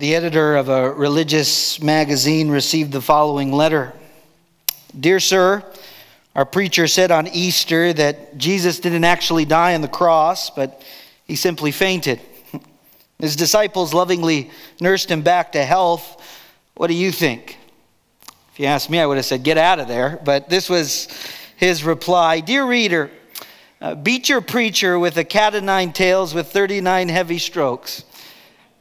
The editor of a religious magazine received the following letter Dear Sir, our preacher said on Easter that Jesus didn't actually die on the cross, but he simply fainted. His disciples lovingly nursed him back to health. What do you think? If you asked me, I would have said, Get out of there. But this was his reply Dear reader, uh, beat your preacher with a cat o' nine tails with 39 heavy strokes.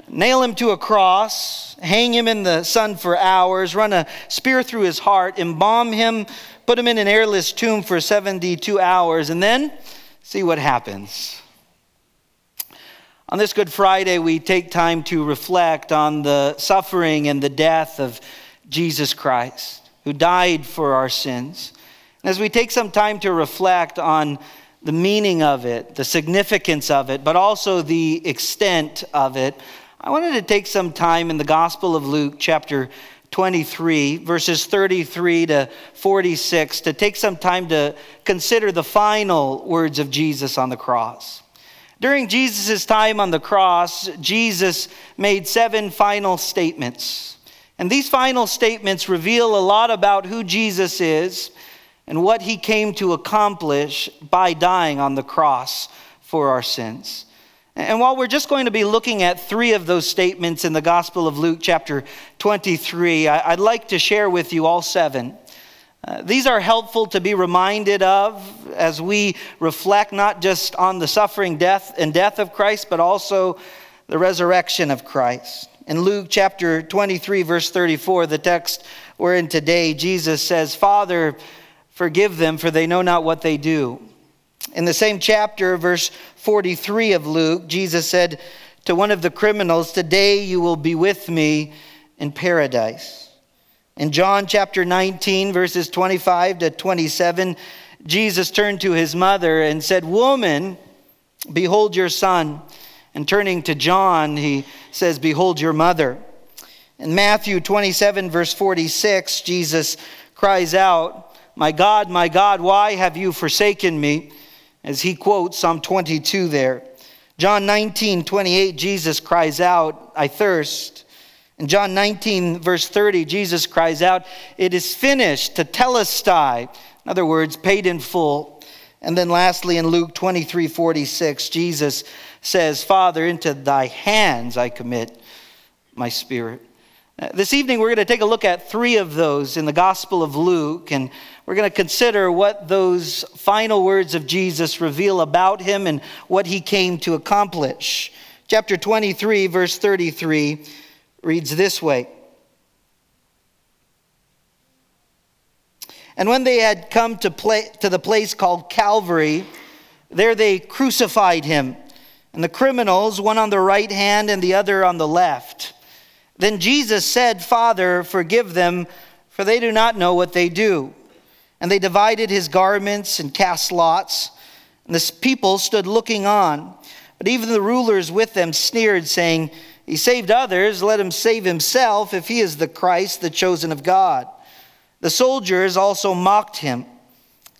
Nail him to a cross, hang him in the sun for hours, run a spear through his heart, embalm him, put him in an airless tomb for 72 hours, and then see what happens. On this Good Friday, we take time to reflect on the suffering and the death of Jesus Christ, who died for our sins. And as we take some time to reflect on the meaning of it, the significance of it, but also the extent of it, I wanted to take some time in the Gospel of Luke, chapter 23, verses 33 to 46, to take some time to consider the final words of Jesus on the cross. During Jesus' time on the cross, Jesus made seven final statements. And these final statements reveal a lot about who Jesus is and what he came to accomplish by dying on the cross for our sins. And while we're just going to be looking at three of those statements in the Gospel of Luke, chapter 23, I'd like to share with you all seven. Uh, these are helpful to be reminded of as we reflect not just on the suffering death and death of Christ, but also the resurrection of Christ. In Luke chapter 23, verse 34, the text we're in today, Jesus says, Father, forgive them, for they know not what they do. In the same chapter, verse 43 of Luke, Jesus said to one of the criminals, Today you will be with me in paradise. In John chapter 19, verses 25 to 27, Jesus turned to his mother and said, Woman, behold your son. And turning to John, he says, Behold your mother. In Matthew 27, verse 46, Jesus cries out, My God, my God, why have you forsaken me? As he quotes Psalm 22 there. John 19, 28, Jesus cries out, I thirst. In John 19, verse 30, Jesus cries out, It is finished, tetelestai. In other words, paid in full. And then lastly, in Luke 23, 46, Jesus says, Father, into thy hands I commit my spirit. Uh, this evening, we're going to take a look at three of those in the Gospel of Luke, and we're going to consider what those final words of Jesus reveal about him and what he came to accomplish. Chapter 23, verse 33 reads this way And when they had come to, to the place called Calvary, there they crucified him, and the criminals, one on the right hand and the other on the left. Then Jesus said, Father, forgive them, for they do not know what they do. And they divided his garments and cast lots. And the people stood looking on. But even the rulers with them sneered, saying, he saved others, let him save himself if he is the Christ, the chosen of God. The soldiers also mocked him,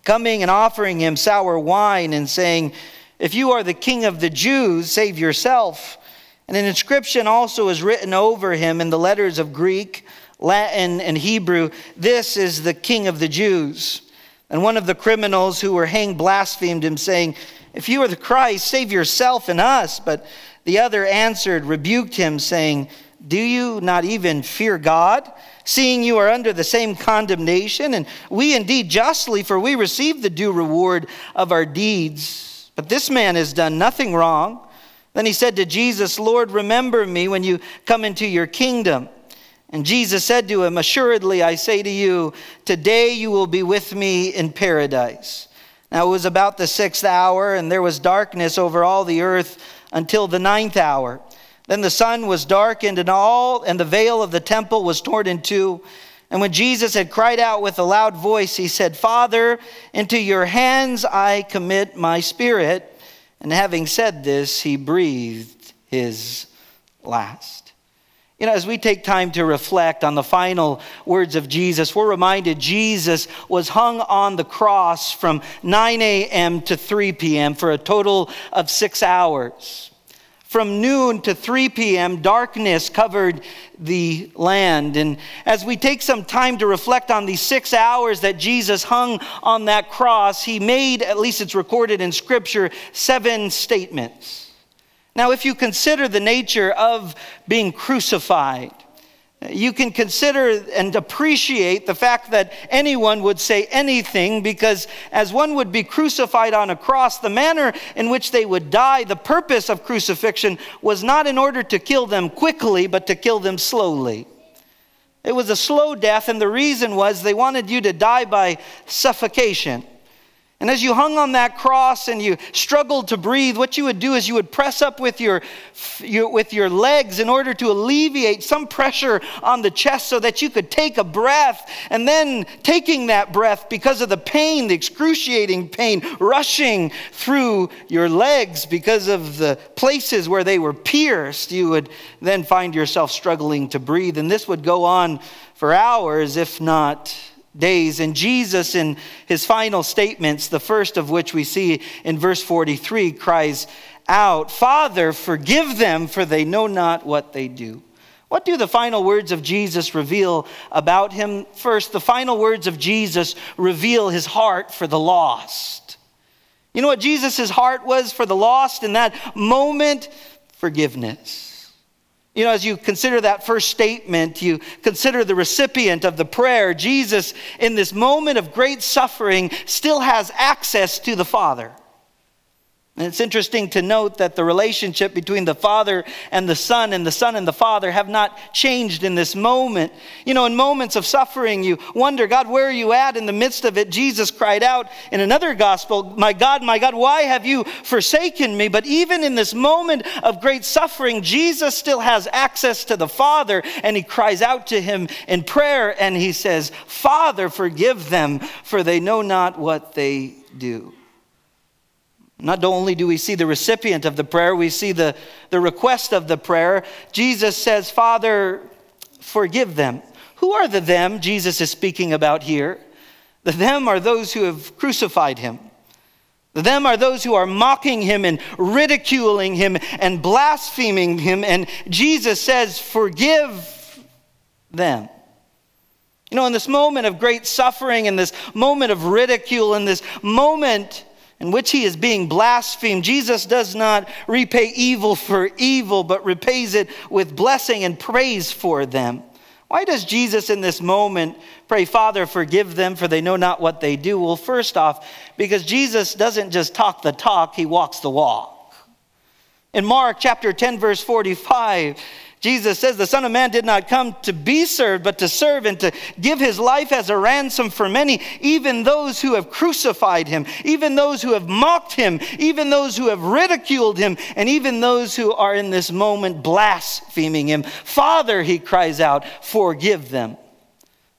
coming and offering him sour wine and saying, If you are the king of the Jews, save yourself. And an inscription also is written over him in the letters of Greek, Latin, and Hebrew This is the king of the Jews. And one of the criminals who were hanged blasphemed him, saying, If you are the Christ, save yourself and us. But the other answered, rebuked him, saying, Do you not even fear God, seeing you are under the same condemnation? And we indeed justly, for we receive the due reward of our deeds. But this man has done nothing wrong. Then he said to Jesus, Lord, remember me when you come into your kingdom. And Jesus said to him, Assuredly, I say to you, today you will be with me in paradise. Now it was about the sixth hour, and there was darkness over all the earth until the ninth hour. Then the sun was darkened and all, and the veil of the temple was torn in two. And when Jesus had cried out with a loud voice, he said, Father, into your hands I commit my spirit. And having said this, he breathed his last. You know, as we take time to reflect on the final words of Jesus, we're reminded Jesus was hung on the cross from 9 a.m. to 3 p.m. for a total of six hours. From noon to 3 p.m., darkness covered the land. And as we take some time to reflect on these six hours that Jesus hung on that cross, he made, at least it's recorded in Scripture, seven statements. Now, if you consider the nature of being crucified, you can consider and appreciate the fact that anyone would say anything because, as one would be crucified on a cross, the manner in which they would die, the purpose of crucifixion was not in order to kill them quickly, but to kill them slowly. It was a slow death, and the reason was they wanted you to die by suffocation. And as you hung on that cross and you struggled to breathe, what you would do is you would press up with your, your, with your legs in order to alleviate some pressure on the chest so that you could take a breath. And then taking that breath because of the pain, the excruciating pain rushing through your legs because of the places where they were pierced, you would then find yourself struggling to breathe. And this would go on for hours, if not days. And Jesus, in his final statements, the first of which we see in verse 43, cries out, Father, forgive them, for they know not what they do. What do the final words of Jesus reveal about him? First, the final words of Jesus reveal his heart for the lost. You know what Jesus' heart was for the lost in that moment? Forgiveness. You know, as you consider that first statement, you consider the recipient of the prayer. Jesus, in this moment of great suffering, still has access to the Father. And it's interesting to note that the relationship between the Father and the Son and the Son and the Father have not changed in this moment. You know, in moments of suffering, you wonder, God, where are you at? In the midst of it, Jesus cried out in another gospel, My God, my God, why have you forsaken me? But even in this moment of great suffering, Jesus still has access to the Father and he cries out to him in prayer and he says, Father, forgive them, for they know not what they do. Not only do we see the recipient of the prayer, we see the, the request of the prayer. Jesus says, Father, forgive them. Who are the them Jesus is speaking about here? The them are those who have crucified him. The them are those who are mocking him and ridiculing him and blaspheming him. And Jesus says, Forgive them. You know, in this moment of great suffering, in this moment of ridicule, in this moment in which he is being blasphemed, Jesus does not repay evil for evil, but repays it with blessing and praise for them. Why does Jesus in this moment pray, Father, forgive them, for they know not what they do? Well, first off, because Jesus doesn't just talk the talk, he walks the walk. In Mark chapter 10, verse 45, Jesus says, The Son of Man did not come to be served, but to serve and to give his life as a ransom for many, even those who have crucified him, even those who have mocked him, even those who have ridiculed him, and even those who are in this moment blaspheming him. Father, he cries out, forgive them.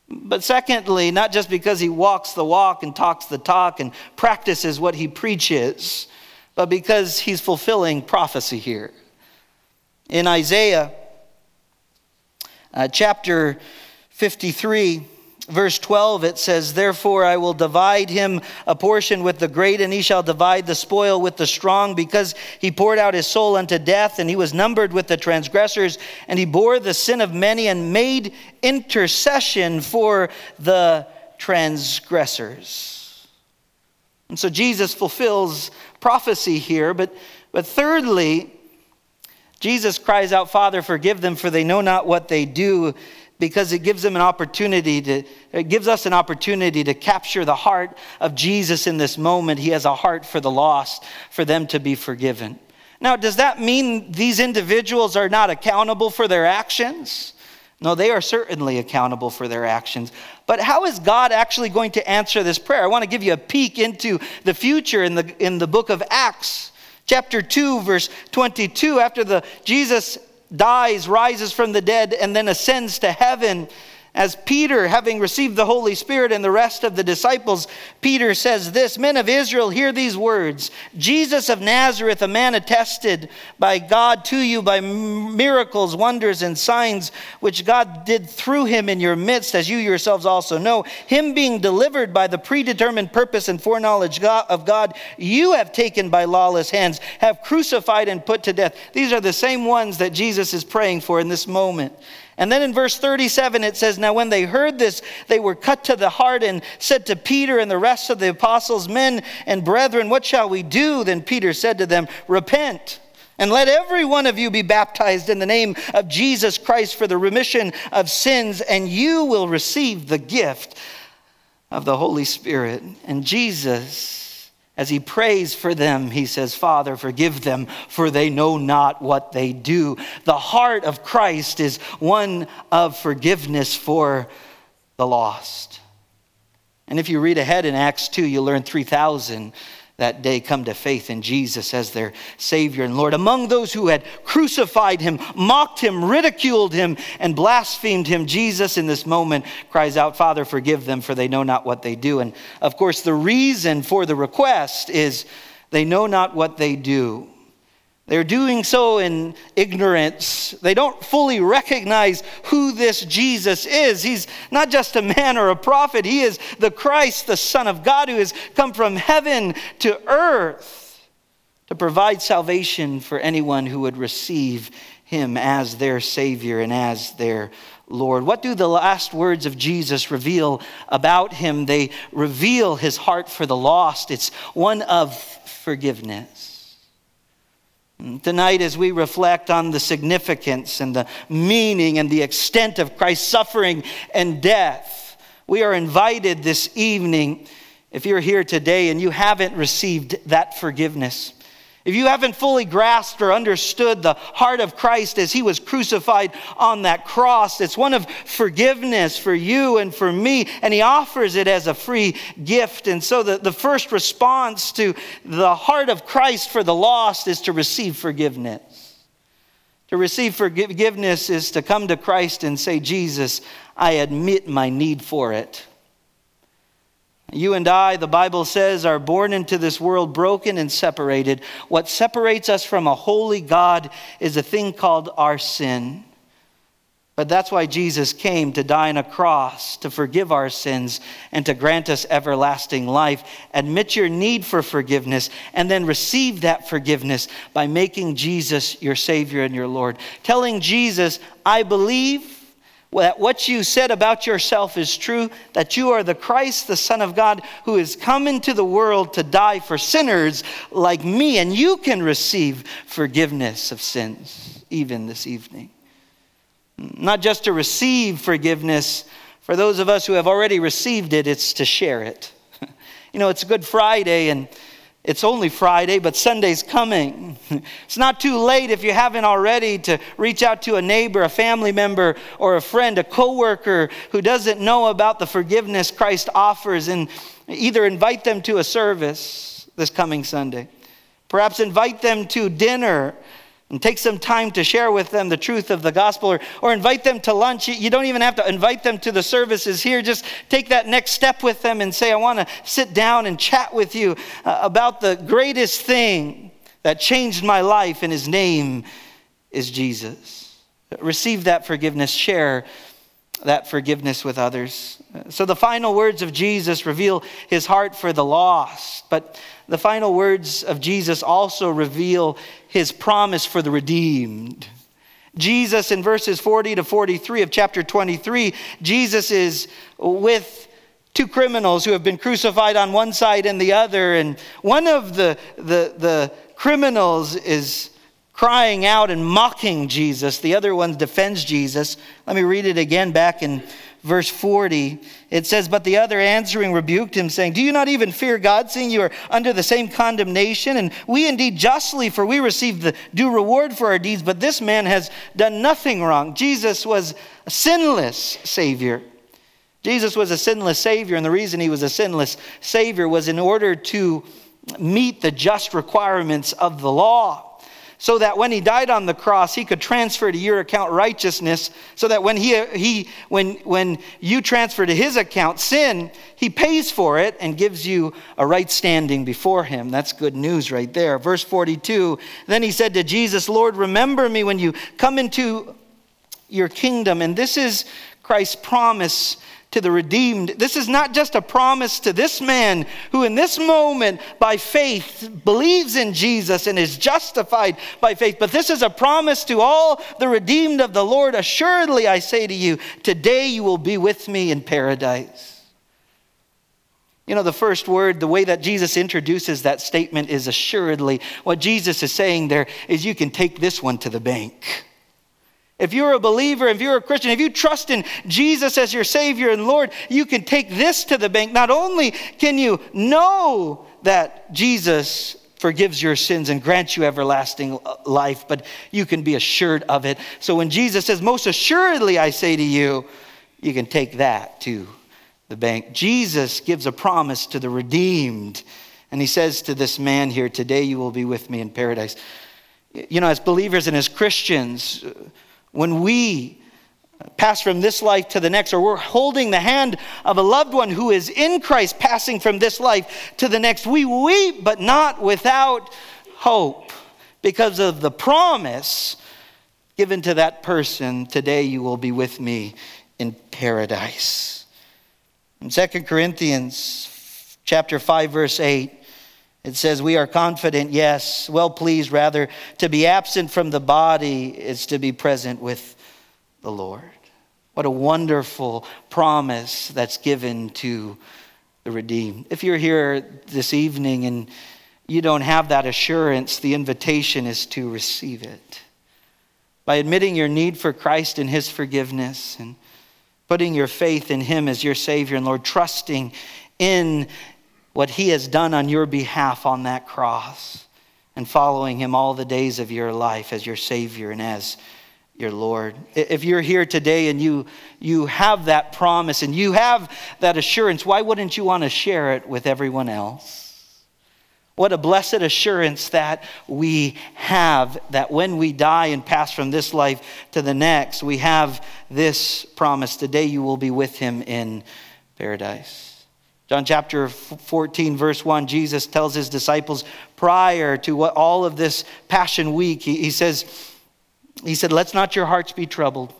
But secondly, not just because he walks the walk and talks the talk and practices what he preaches, but because he's fulfilling prophecy here. In Isaiah, uh, chapter 53, verse 12, it says, Therefore I will divide him a portion with the great, and he shall divide the spoil with the strong, because he poured out his soul unto death, and he was numbered with the transgressors, and he bore the sin of many and made intercession for the transgressors. And so Jesus fulfills prophecy here, but, but thirdly, Jesus cries out, Father, forgive them, for they know not what they do, because it gives them an opportunity to, it gives us an opportunity to capture the heart of Jesus in this moment. He has a heart for the lost, for them to be forgiven. Now, does that mean these individuals are not accountable for their actions? No, they are certainly accountable for their actions. But how is God actually going to answer this prayer? I want to give you a peek into the future in the, in the book of Acts chapter 2 verse 22 after the Jesus dies rises from the dead and then ascends to heaven As Peter, having received the Holy Spirit and the rest of the disciples, Peter says this Men of Israel, hear these words Jesus of Nazareth, a man attested by God to you by miracles, wonders, and signs which God did through him in your midst, as you yourselves also know. Him being delivered by the predetermined purpose and foreknowledge of God, you have taken by lawless hands, have crucified and put to death. These are the same ones that Jesus is praying for in this moment. And then in verse 37, it says, Now when they heard this, they were cut to the heart and said to Peter and the rest of the apostles, Men and brethren, what shall we do? Then Peter said to them, Repent. And let every one of you be baptized in the name of Jesus Christ for the remission of sins, and you will receive the gift of the Holy Spirit. And Jesus as he prays for them, he says, Father, forgive them, for they know not what they do. The heart of Christ is one of forgiveness for the lost. And if you read ahead in Acts 2, you learn 3,000 that day come to faith in Jesus as their Savior and Lord. Among those who had crucified him, mocked him, ridiculed him, and blasphemed him, Jesus in this moment cries out, Father, forgive them, for they know not what they do. And of course, the reason for the request is they know not what they do. They're doing so in ignorance. They don't fully recognize who this Jesus is. He's not just a man or a prophet, he is the Christ, the Son of God, who has come from heaven to earth to provide salvation for anyone who would receive him as their Savior and as their Lord. What do the last words of Jesus reveal about him? They reveal his heart for the lost, it's one of forgiveness. Tonight, as we reflect on the significance and the meaning and the extent of Christ's suffering and death, we are invited this evening, if you're here today and you haven't received that forgiveness, if you haven't fully grasped or understood the heart of Christ as he was crucified on that cross, it's one of forgiveness for you and for me, and he offers it as a free gift. And so the, the first response to the heart of Christ for the lost is to receive forgiveness. To receive forgiveness is to come to Christ and say, Jesus, I admit my need for it. You and I, the Bible says, are born into this world broken and separated. What separates us from a holy God is a thing called our sin. But that's why Jesus came to die on a cross, to forgive our sins, and to grant us everlasting life. Admit your need for forgiveness, and then receive that forgiveness by making Jesus your Savior and your Lord. Telling Jesus, I believe that what you said about yourself is true, that you are the Christ, the Son of God, who has come into the world to die for sinners like me, and you can receive forgiveness of sins even this evening. Not just to receive forgiveness, for those of us who have already received it, it's to share it. You know, it's Good Friday, and it's only Friday, but Sunday's coming. It's not too late if you haven't already to reach out to a neighbor, a family member, or a friend, a coworker who doesn't know about the forgiveness Christ offers and either invite them to a service this coming Sunday. Perhaps invite them to dinner and take some time to share with them the truth of the gospel or, or invite them to lunch. You don't even have to invite them to the services here. Just take that next step with them and say, I want to sit down and chat with you uh, about the greatest thing that changed my life, and his name is Jesus. Receive that forgiveness, share that forgiveness with others. So the final words of Jesus reveal his heart for the lost, but the final words of Jesus also reveal his promise for the redeemed. Jesus, in verses 40 to 43 of chapter 23, Jesus is with two criminals who have been crucified on one side and the other. And one of the, the, the criminals is crying out and mocking Jesus. The other one defends Jesus. Let me read it again back in verse 40. It says, But the other answering rebuked him, saying, Do you not even fear God, seeing you are under the same condemnation? And we indeed justly, for we receive the due reward for our deeds, but this man has done nothing wrong. Jesus was a sinless Savior. Jesus was a sinless Savior, and the reason he was a sinless Savior was in order to meet the just requirements of the law. So that when he died on the cross, he could transfer to your account righteousness, so that when, he, he, when, when you transfer to his account sin, he pays for it and gives you a right standing before him. That's good news right there. Verse 42 Then he said to Jesus, Lord, remember me when you come into your kingdom. And this is Christ's promise to the redeemed. This is not just a promise to this man who, in this moment, by faith, believes in Jesus and is justified by faith, but this is a promise to all the redeemed of the Lord. Assuredly, I say to you, today you will be with me in paradise. You know, the first word, the way that Jesus introduces that statement is assuredly. What Jesus is saying there is you can take this one to the bank. If you're a believer, if you're a Christian, if you trust in Jesus as your Savior and Lord, you can take this to the bank. Not only can you know that Jesus forgives your sins and grants you everlasting life, but you can be assured of it. So when Jesus says, Most assuredly I say to you, you can take that to the bank. Jesus gives a promise to the redeemed. And he says to this man here, Today you will be with me in paradise. You know, as believers and as Christians, when we pass from this life to the next, or we're holding the hand of a loved one who is in Christ passing from this life to the next, we weep, but not without hope because of the promise given to that person today you will be with me in paradise. In 2 Corinthians chapter 5 verse 8 it says, We are confident, yes, well pleased rather, to be absent from the body is to be present with the Lord. What a wonderful promise that's given to the redeemed. If you're here this evening and you don't have that assurance, the invitation is to receive it. By admitting your need for Christ and His forgiveness and putting your faith in Him as your Savior and Lord, trusting in what he has done on your behalf on that cross and following him all the days of your life as your Savior and as your Lord. If you're here today and you, you have that promise and you have that assurance, why wouldn't you want to share it with everyone else? What a blessed assurance that we have that when we die and pass from this life to the next, we have this promise today you will be with him in paradise. John chapter 14, verse 1, Jesus tells his disciples prior to what all of this Passion Week, he, he says, he said, Let's not your hearts be troubled.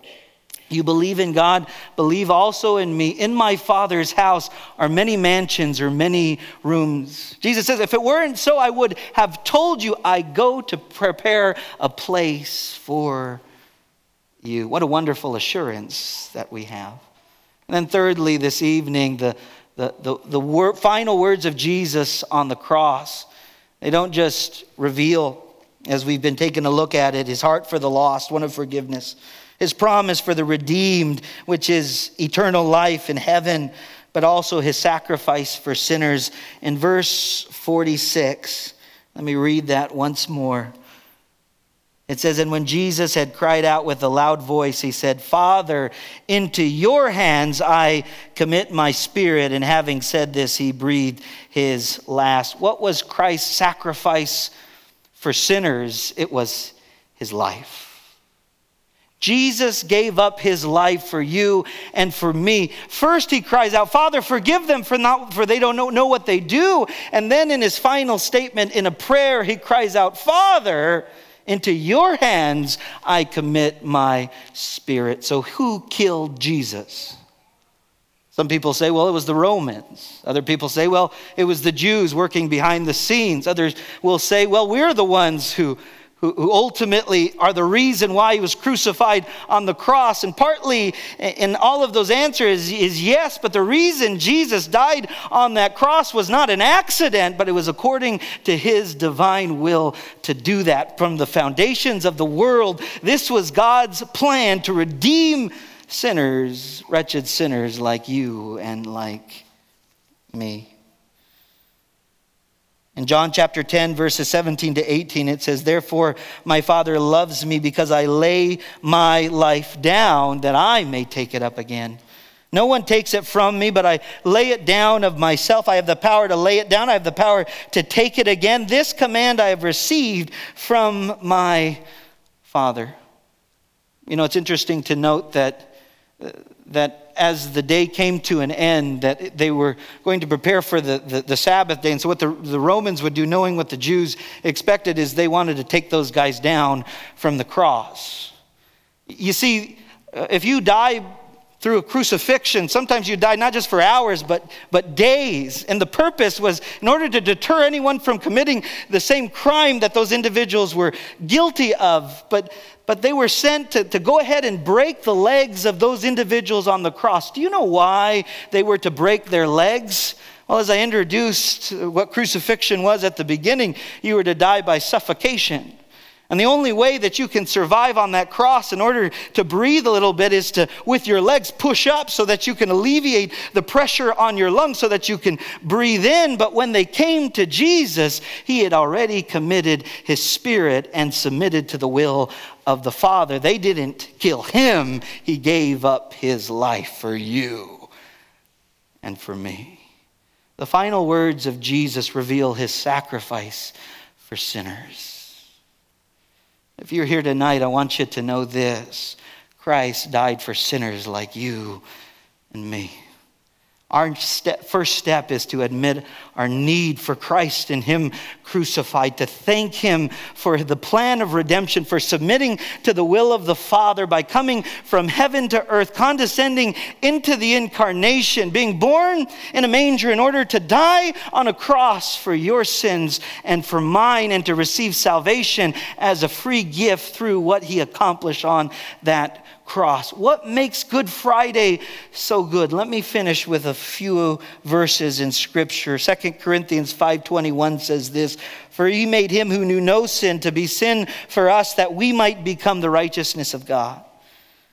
You believe in God, believe also in me. In my Father's house are many mansions or many rooms. Jesus says, If it weren't so, I would have told you, I go to prepare a place for you. What a wonderful assurance that we have. And then, thirdly, this evening, the the, the, the final words of Jesus on the cross, they don't just reveal, as we've been taking a look at it, his heart for the lost, one of forgiveness, his promise for the redeemed, which is eternal life in heaven, but also his sacrifice for sinners. In verse 46, let me read that once more. It says, And when Jesus had cried out with a loud voice, he said, Father, into your hands I commit my spirit. And having said this, he breathed his last. What was Christ's sacrifice for sinners? It was his life. Jesus gave up his life for you and for me. First, he cries out, Father, forgive them for, not, for they don't know, know what they do. And then, in his final statement, in a prayer, he cries out, Father, into your hands I commit my spirit. So, who killed Jesus? Some people say, well, it was the Romans. Other people say, well, it was the Jews working behind the scenes. Others will say, well, we're the ones who who, who ultimately are the reason why he was crucified on the cross. And partly in all of those answers is yes, but the reason Jesus died on that cross was not an accident, but it was according to his divine will to do that. From the foundations of the world, this was God's plan to redeem sinners, wretched sinners like you and like me. In John chapter 10, verses 17 to 18, it says, Therefore, my Father loves me because I lay my life down that I may take it up again. No one takes it from me, but I lay it down of myself. I have the power to lay it down, I have the power to take it again. This command I have received from my Father. You know, it's interesting to note that, uh, that as the day came to an end, that they were going to prepare for the, the, the Sabbath day. And so, what the, the Romans would do, knowing what the Jews expected, is they wanted to take those guys down from the cross. You see, uh, if you die through a crucifixion. Sometimes you die not just for hours, but, but days. And the purpose was in order to deter anyone from committing the same crime that those individuals were guilty of. But, but they were sent to, to go ahead and break the legs of those individuals on the cross. Do you know why they were to break their legs? Well, as I introduced what crucifixion was at the beginning, you were to die by suffocation. And the only way that you can survive on that cross in order to breathe a little bit is to, with your legs, push up so that you can alleviate the pressure on your lungs so that you can breathe in. But when they came to Jesus, he had already committed his spirit and submitted to the will of the Father. They didn't kill him, he gave up his life for you and for me. The final words of Jesus reveal his sacrifice for sinners. If you're here tonight, I want you to know this Christ died for sinners like you and me. Our step, first step is to admit our need for Christ and Him crucified, to thank Him for the plan of redemption, for submitting to the will of the Father by coming from heaven to earth, condescending into the incarnation, being born in a manger in order to die on a cross for your sins and for mine, and to receive salvation as a free gift through what He accomplished on that cross. What makes Good Friday so good? Let me finish with a few verses in scripture. 2 Corinthians 5:21 says this, "For he made him who knew no sin to be sin for us that we might become the righteousness of God."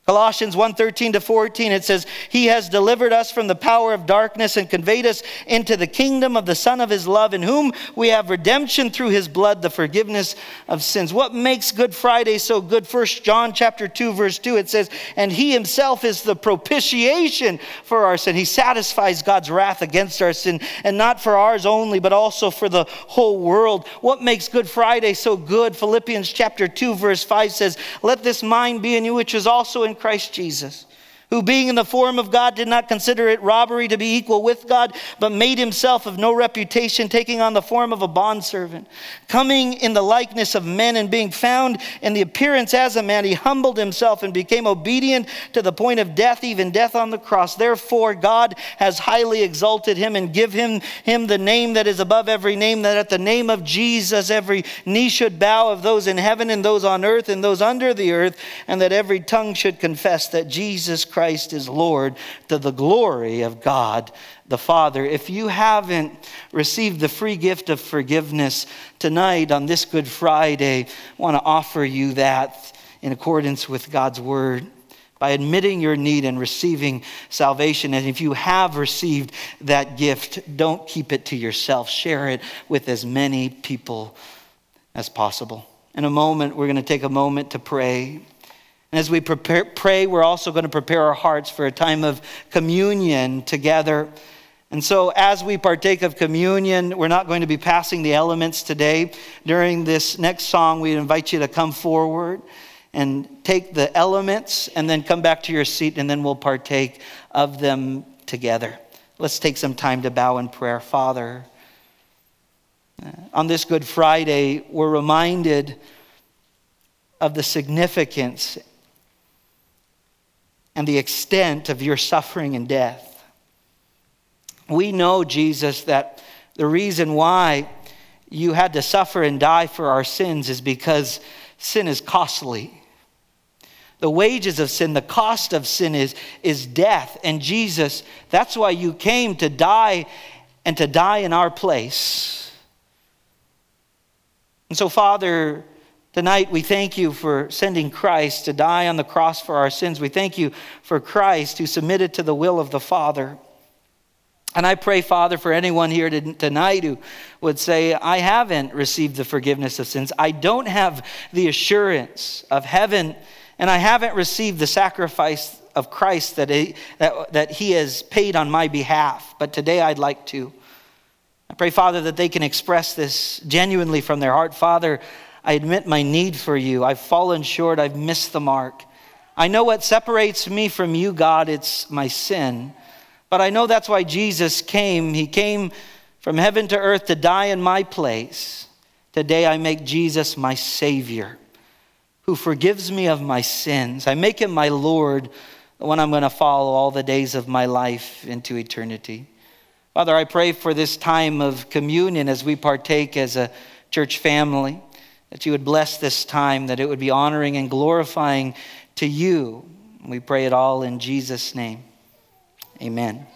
Colossians 1:13 to 14 it says he has delivered us from the power of darkness and conveyed us into the kingdom of the son of his love in whom we have redemption through his blood the forgiveness of sins. What makes Good Friday so good? First John chapter 2 verse 2 it says and he himself is the propitiation for our sin. He satisfies God's wrath against our sin and not for ours only but also for the whole world. What makes Good Friday so good? Philippians chapter 2 verse 5 says let this mind be in you which is also in Christ Jesus who being in the form of God did not consider it robbery to be equal with God, but made himself of no reputation, taking on the form of a bondservant. Coming in the likeness of men and being found in the appearance as a man, he humbled himself and became obedient to the point of death, even death on the cross. Therefore, God has highly exalted him and give him, him the name that is above every name, that at the name of Jesus every knee should bow of those in heaven and those on earth and those under the earth, and that every tongue should confess that Jesus Christ Christ is Lord to the glory of God the Father. If you haven't received the free gift of forgiveness tonight on this Good Friday, I want to offer you that in accordance with God's word by admitting your need and receiving salvation. And if you have received that gift, don't keep it to yourself. Share it with as many people as possible. In a moment, we're going to take a moment to pray. And as we prepare, pray, we're also going to prepare our hearts for a time of communion together. And so, as we partake of communion, we're not going to be passing the elements today. During this next song, we invite you to come forward and take the elements and then come back to your seat, and then we'll partake of them together. Let's take some time to bow in prayer. Father, uh, on this Good Friday, we're reminded of the significance and the extent of your suffering and death. We know, Jesus, that the reason why you had to suffer and die for our sins is because sin is costly. The wages of sin, the cost of sin is, is death. And Jesus, that's why you came to die and to die in our place. And so, Father, Tonight, we thank you for sending Christ to die on the cross for our sins. We thank you for Christ who submitted to the will of the Father. And I pray, Father, for anyone here tonight who would say, I haven't received the forgiveness of sins. I don't have the assurance of heaven, and I haven't received the sacrifice of Christ that he, that, that he has paid on my behalf. But today I'd like to. I pray, Father, that they can express this genuinely from their heart. Father, I admit my need for you. I've fallen short, I've missed the mark. I know what separates me from you, God, it's my sin. But I know that's why Jesus came. He came from heaven to earth to die in my place. Today I make Jesus my Savior who forgives me of my sins. I make him my Lord, the one I'm going to follow all the days of my life into eternity. Father, I pray for this time of communion as we partake as a church family, that you would bless this time, that it would be honoring and glorifying to you. We pray it all in Jesus' name. Amen.